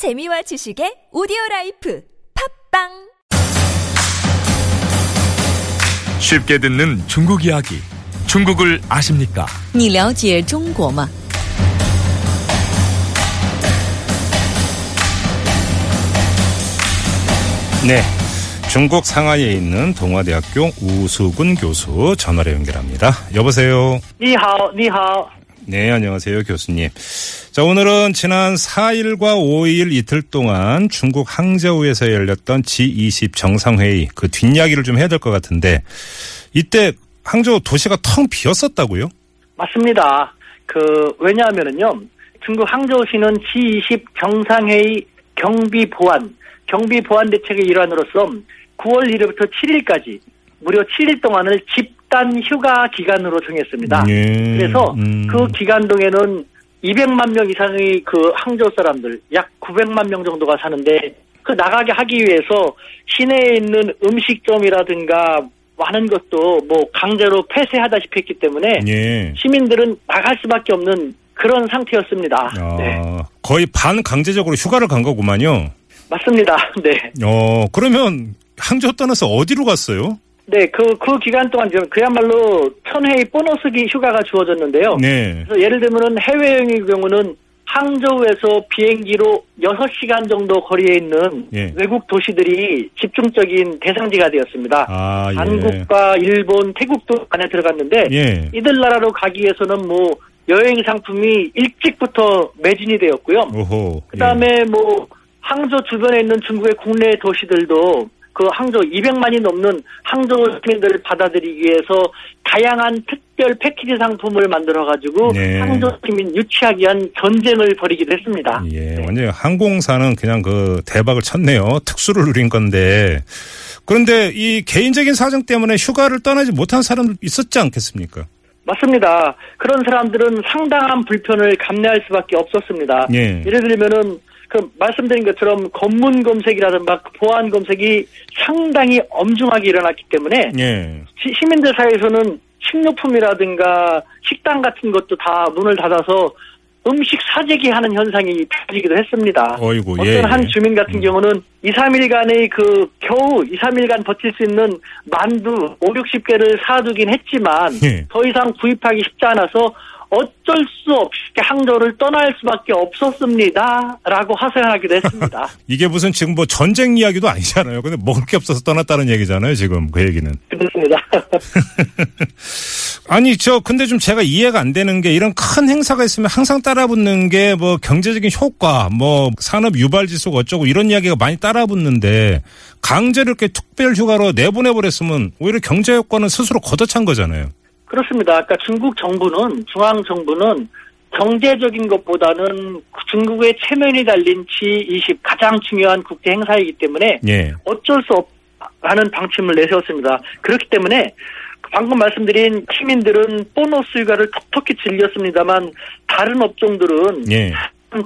재미와 지식의 오디오 라이프 팝빵 쉽게 듣는 중국 이야기. 중국을 아십니까? 你了解中国吗？ 네. 중국 상하이에 있는 동아대학교 우수근 교수 전화로 연결합니다. 여보세요. 你好，你好。 네, 안녕하세요, 교수님. 자, 오늘은 지난 4일과 5일 이틀 동안 중국 항저우에서 열렸던 G20 정상회의 그 뒷이야기를 좀 해야 될 것 같은데 이때 항저우 도시가 텅 비었었다고요? 맞습니다. 그 왜냐하면은요, 중국 항저우시는 G20 정상회의 경비 보안, 경비 보안 대책의 일환으로서 9월 1일부터 7일까지 무려 7일 동안을 집 단 휴가 기간으로 정했습니다. 예. 그래서 음. 그 기간 동에는 200만 명 이상의 그 항저우 사람들, 약 900만 명 정도가 사는데 그 나가게 하기 위해서 시내에 있는 음식점이라든가 많은 것도 뭐 강제로 폐쇄하다시피 했기 때문에 예. 시민들은 나갈 수밖에 없는 그런 상태였습니다. 아, 네, 거의 반 강제적으로 휴가를 간 거구만요. 맞습니다. 네, 어, 그러면 항저우 떠나서 어디로 갔어요? 네, 그, 그 기간 동안 좀 그야말로 천회의 보너스기 휴가가 주어졌는데요. 네. 그래서 예를 들면은 해외여행의 경우는 항저우에서 비행기로 6시간 정도 거리에 있는 예. 외국 도시들이 집중적인 대상지가 되었습니다. 아, 예. 한국과 일본, 태국도 안에 들어갔는데 예. 이들 나라로 가기 위해서는 뭐 여행 상품이 일찍부터 매진이 되었고요. 오호. 그다음에 뭐 항저 주변에 있는 중국의 국내 도시들도 그 항저 200만이 넘는 항저 시민들을 받아들이기 위해서 다양한 특별 패키지 상품을 만들어 가지고 네. 항저 시민 유치하기 위한 전쟁을 벌이기도 했습니다. 예. 예, 완전히 항공사는 그냥 그 대박을 쳤네요. 특수를 누린 건데. 그런데 이 개인적인 사정 때문에 휴가를 떠나지 못한 사람도 있었지 않겠습니까? 맞습니다. 그런 사람들은 상당한 불편을 감내할 수밖에 없었습니다. 예. 예를 들면은 그 말씀드린 것처럼 검문 검색이라든가 보안 검색이 상당히 엄중하게 일어났기 때문에 예. 시, 시민들 사이에서는 식료품이라든가 식당 같은 것도 다 문을 닫아서 음식 사재기 하는 현상이 펼쳐지기도 했습니다. 어이구, 어떤 예, 한 예. 주민 같은 음. 경우는 2, 3일간의 그 겨우 2, 3일간 버틸 수 있는 만두 5, 60개를 사두긴 했지만 예. 더 이상 구입하기 쉽지 않아서 어쩔 수 없이 항저를 떠날 수밖에 없었습니다. 라고 하소연하기도 했습니다. 이게 무슨 지금 뭐 전쟁 이야기도 아니잖아요. 근데 먹을 게 없어서 떠났다는 얘기잖아요. 지금 그 얘기는. 그렇습니다. 아니 저 근데 좀 제가 이해가 안 되는 게 이런 큰 행사가 있으면 항상 따라붙는 게 뭐 경제적인 효과, 뭐 산업 유발 지수가 어쩌고 이런 이야기가 많이 따라붙는데 강제로 이렇게 특별 휴가로 내보내 버렸으면 오히려 경제 효과는 스스로 걷어찬 거잖아요. 그렇습니다. 아까 중국 정부는 중앙 정부는 경제적인 것보다는 중국의 체면이 달린 G20 가장 중요한 국제 행사이기 때문에 예. 어쩔 수 없라는 방침을 내세웠습니다. 그렇기 때문에 방금 말씀드린 시민들은 보너스 휴가를 톡톡히 즐겼습니다만 다른 업종들은 예.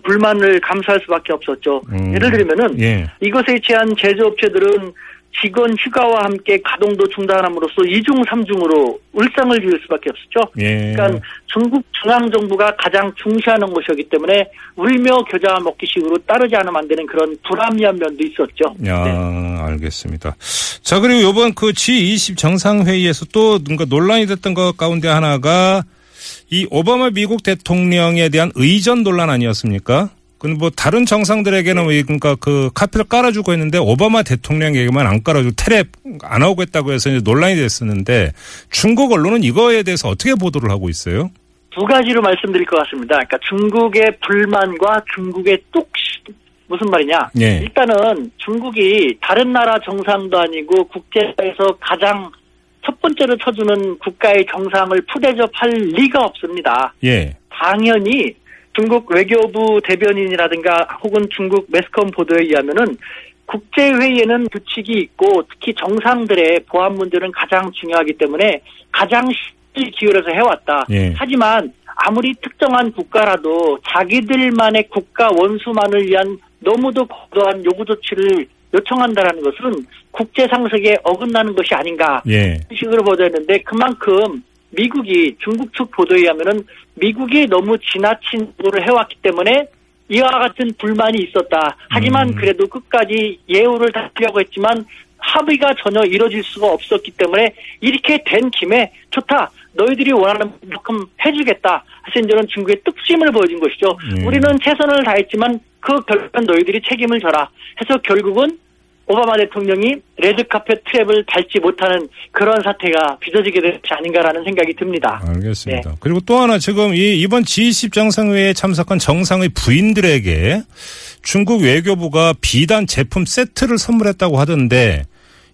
불만을 감수할 수밖에 없었죠. 음. 예를 들면은 예. 이것에 취한 제조업체들은 직원 휴가와 함께 가동도 중단함으로써 이중삼중으로 울상을 지을 수밖에 없었죠. 예. 그러니까 중국 중앙 정부가 가장 중시하는 것이기 때문에 울며 겨자 먹기식으로 따르지 않으면 안 되는 그런 불합리한 면도 있었죠. 야, 네. 알겠습니다. 자, 그리고 요번 그 G20 정상회의에서 또 뭔가 논란이 됐던 것 가운데 하나가 이 오바마 미국 대통령에 대한 의전 논란 아니었습니까? 근데 뭐 다른 정상들에게는 왜 그러니까 그 카피를 깔아주고 했는데 오바마 대통령에게만 안 깔아주고 테레 안 하고 했다고 해서 이제 논란이 됐었는데 중국 언론은 이거에 대해서 어떻게 보도를 하고 있어요? 두 가지로 말씀드릴 것 같습니다. 그러니까 중국의 불만과 중국의 뚝심 무슨 말이냐? 예. 일단은 중국이 다른 나라 정상도 아니고 국제사에서 가장 첫 번째로 쳐주는 국가의 정상을 푸대접할 리가 없습니다. 예. 당연히 중국 외교부 대변인이라든가 혹은 중국 매스컴 보도에 의하면은 국제회의에는 규칙이 있고 특히 정상들의 보안 문제는 가장 중요하기 때문에 가장 신을 기울여서 해왔다. 예. 하지만 아무리 특정한 국가라도 자기들만의 국가 원수만을 위한 너무도 과도한 요구 조치를 요청한다라는 것은 국제 상식에 어긋나는 것이 아닌가 예. 식으로 보도했는데 그만큼 미국이 중국 측 보도에 의하면은 미국이 너무 지나친 보도를 해왔기 때문에 이와 같은 불만이 있었다. 하지만 음. 그래도 끝까지 예우를 다하려고 했지만 합의가 전혀 이뤄질 수가 없었기 때문에 이렇게 된 김에 좋다. 너희들이 원하는 만큼 해주겠다. 하신 저는 중국의 뚝심을 보여준 것이죠. 음. 우리는 최선을 다했지만 그 결과는 너희들이 책임을 져라. 해서 결국은 오바마 대통령이 레드카펫 트랩을 밟지 못하는 그런 사태가 빚어지게 되지 아닌가라는 생각이 듭니다. 알겠습니다. 네. 그리고 또 하나 지금 이 이번 G20 정상회의에 참석한 정상의 부인들에게 중국 외교부가 비단 제품 세트를 선물했다고 하던데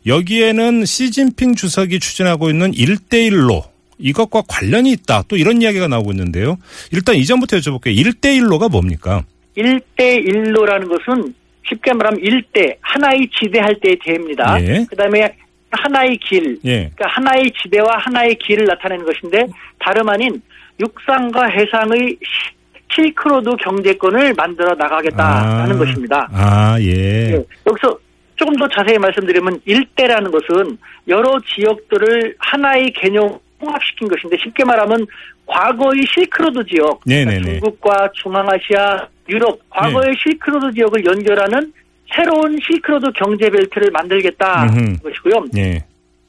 여기에는 시진핑 주석이 추진하고 있는 1대1로 이것과 관련이 있다. 또 이런 이야기가 나오고 있는데요. 일단 이전부터 여쭤볼게요. 1대1로가 뭡니까? 1대1로라는 것은 쉽게 말하면 1대, 하나의 지대할 때의 대입니다. 예. 그 다음에 하나의 길, 예. 그러니까 하나의 지대와 하나의 길을 나타내는 것인데 다름 아닌 육상과 해상의 시- 실크로드 경제권을 만들어 나가겠다라는 것입니다. 아, 예. 예, 여기서 조금 더 자세히 말씀드리면 일대라는 것은 여러 지역들을 하나의 개념 통합시킨 것인데 쉽게 말하면 과거의 실크로드 지역. 그러니까 중국과 중앙아시아, 유럽 과거의 실크로드 지역을 연결하는 새로운 실크로드 경제 벨트를 만들겠다는 음흠. 것이고요. 예.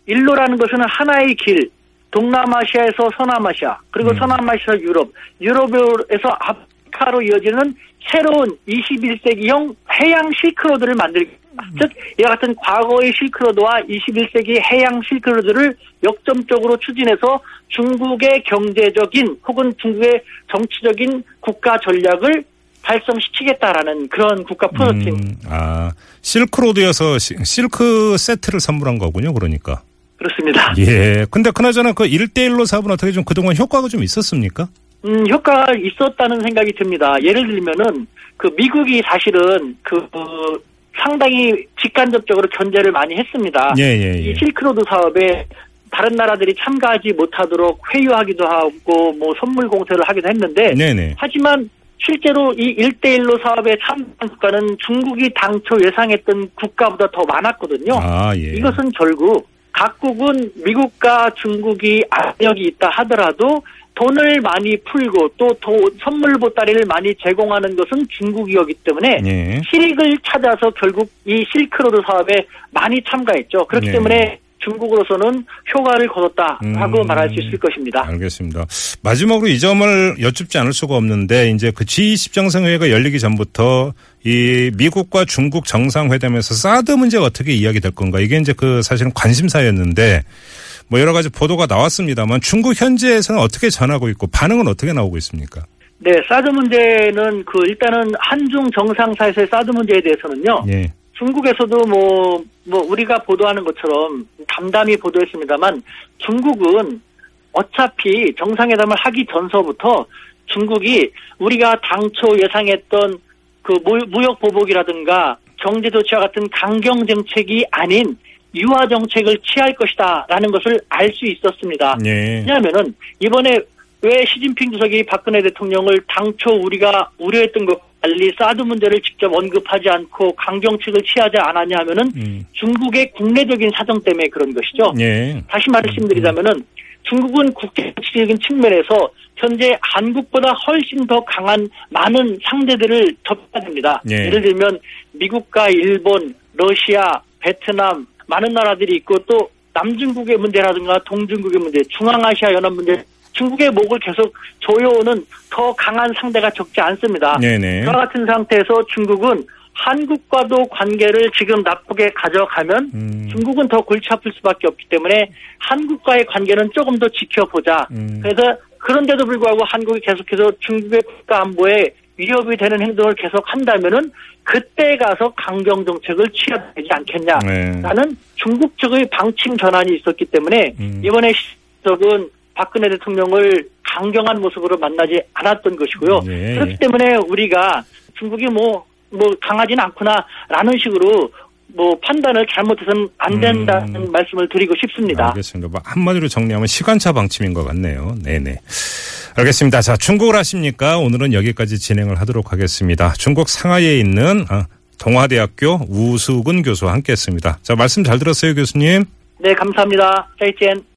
일로라는 것은 하나의 길. 동남아시아에서 서남아시아, 그리고 음. 서남아시아 유럽, 유럽에서 아프리카로 이어지는 새로운 21세기형 해양 실크로드를 만들기. 즉, 이와 같은 과거의 실크로드와 21세기 해양 실크로드를 역점적으로 추진해서 중국의 경제적인 혹은 중국의 정치적인 국가 전략을 달성시키겠다라는 그런 국가 프로젝트 음, 아, 실크로드여서 시- 실크 세트를 선물한 거군요. 그러니까. 그렇습니다. 예. 근데 그나저나 그 1대1로 사업은 어떻게 좀 그동안 효과가 좀 있었습니까? 음, 효과가 있었다는 생각이 듭니다. 예를 들면은 그 미국이 사실은 그 어, 상당히 직간접적으로 견제를 많이 했습니다. 예, 예, 예. 이 실크로드 사업에 다른 나라들이 참가하지 못하도록 회유하기도 하고 뭐 선물 공세를 하기도 했는데 네네. 하지만 실제로 이 1대1로 사업에 참여한 국가는 중국이 당초 예상했던 국가보다 더 많았거든요. 아, 예. 이것은 결국 각국은 미국과 중국이 압력이 있다 하더라도 돈을 많이 풀고 또 도- 선물 보따리를 많이 제공하는 것은 중국이었기 때문에 예. 실익을 찾아서 결국 이 실크로드 사업에 많이 참가했죠. 그렇기 네. 때문에 중국으로서는 효과를 거뒀다라고 음. 말할 수 있을 것입니다. 알겠습니다. 마지막으로 이 점을 여쭙지 않을 수가 없는데 이제 그 G20 정상회의가 열리기 전부터 이 미국과 중국 정상회담에서 사드 문제가 어떻게 이야기될 건가 이게 이제 그 사실은 관심사였는데 뭐 여러 가지 보도가 나왔습니다만 중국 현지에서는 어떻게 전하고 있고 반응은 어떻게 나오고 있습니까? 네, 사드 문제는 그 일단은 한중 정상사에서의 사드 문제에 대해서는요. 예. 중국에서도 뭐, 뭐, 우리가 보도하는 것처럼 담담히 보도했습니다만 중국은 어차피 정상회담을 하기 전서부터 중국이 우리가 당초 예상했던 그 무- 무역 보복이라든가 경제 조치와 같은 강경 정책이 아닌 유화 정책을 취할 것이다라는 것을 알 수 있었습니다. 예. 왜냐하면은 이번에 왜 시진핑 주석이 박근혜 대통령을 당초 우리가 우려했던 것 달리 사드 문제를 직접 언급하지 않고 강경책을 취하지 않았냐 하면은 음. 중국의 국내적인 사정 때문에 그런 것이죠. 예. 다시 말씀드리자면은 중국은 국제적인 측면에서 현재 한국보다 훨씬 더 강한 많은 상대들을 접해야 됩니다. 예. 예를 들면 미국과 일본, 러시아, 베트남 많은 나라들이 있고 또 남중국의 문제라든가 동중국의 문제, 중앙아시아 연합 문제, 중국의 목을 계속 조여오는 더 강한 상대가 적지 않습니다. 네네. 그와 같은 상태에서 중국은 한국과도 관계를 지금 나쁘게 가져가면 음. 중국은 더 골치 아플 수밖에 없기 때문에 한국과의 관계는 조금 더 지켜보자. 음. 그래서 그런데도 불구하고 한국이 계속해서 중국의 국가 안보에 위협이 되는 행동을 계속 한다면은 그때 가서 강경 정책을 취해야 되지 않겠냐 라는 네. 중국 측의 방침 전환이 있었기 때문에 음. 이번에 시적은 박근혜 대통령을 강경한 모습으로 만나지 않았던 것이고요. 예, 그렇기 예. 때문에 우리가 중국이 뭐, 뭐 강하지는 않구나라는 식으로 뭐 판단을 잘못해서는 안 된다는 음. 말씀을 드리고 싶습니다. 알겠습니다. 뭐 한마디로 정리하면 시간차 방침인 것 같네요. 네네. 알겠습니다. 자, 중국을 하십니까? 오늘은 여기까지 진행을 하도록 하겠습니다. 중국 상하이에 있는 아, 동아대학교 우수근 교수와 함께 했습니다. 자, 말씀 잘 들었어요, 교수님? 네, 감사합니다. 짜이젠.